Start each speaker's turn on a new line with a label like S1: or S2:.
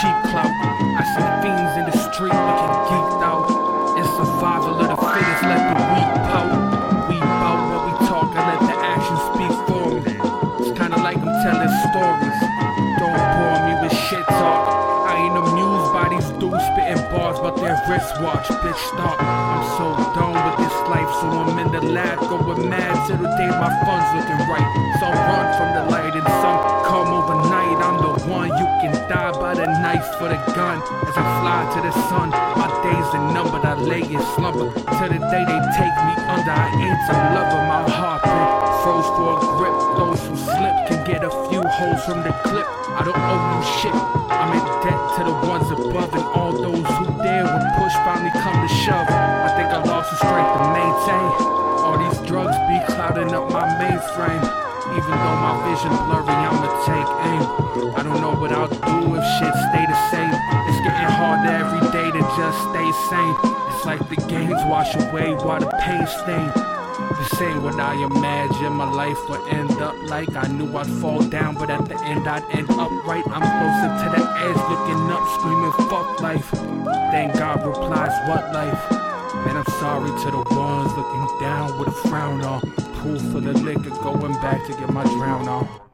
S1: cheap clout. I see fiends in the street looking geeked out. It's survival of the fittest, let the weak pout. We bout what we talk and let the action speak for me. It's kinda like I'm telling stories. Don't bore me with shit talk. I ain't amused by these dudes spitting bars about their wristwatch. Bitch, stop. I'm so done with this life, so I'm in the lab going mad till the day my funds looking right. So run from the light. By the knife for the gun. As I fly to the sun, my days are numbered. I lay in slumber till the day they take me under. I ain't a lover, my heart froze for a grip. Those who slip can get a few holes from the clip. I don't owe you shit. I'm in debt to the ones above and all those who dare when push finally come to shove. I think I lost the strength to maintain. All these drugs be clouding up my mainframe. Even though my vision blurry, I'ma take aim. I don't know what I'll do if shit stay the same. It's getting harder every day to just stay sane. It's like the games wash away while the pain stain. This ain't what I imagined my life would end up like. I knew I'd fall down, but at the end I'd end up right. I'm closer to the edge, looking up, screaming, fuck life. Then God replies, what life? And I'm sorry to the ones looking down with a frown on. Pool full of liquor, going back to get my drown on.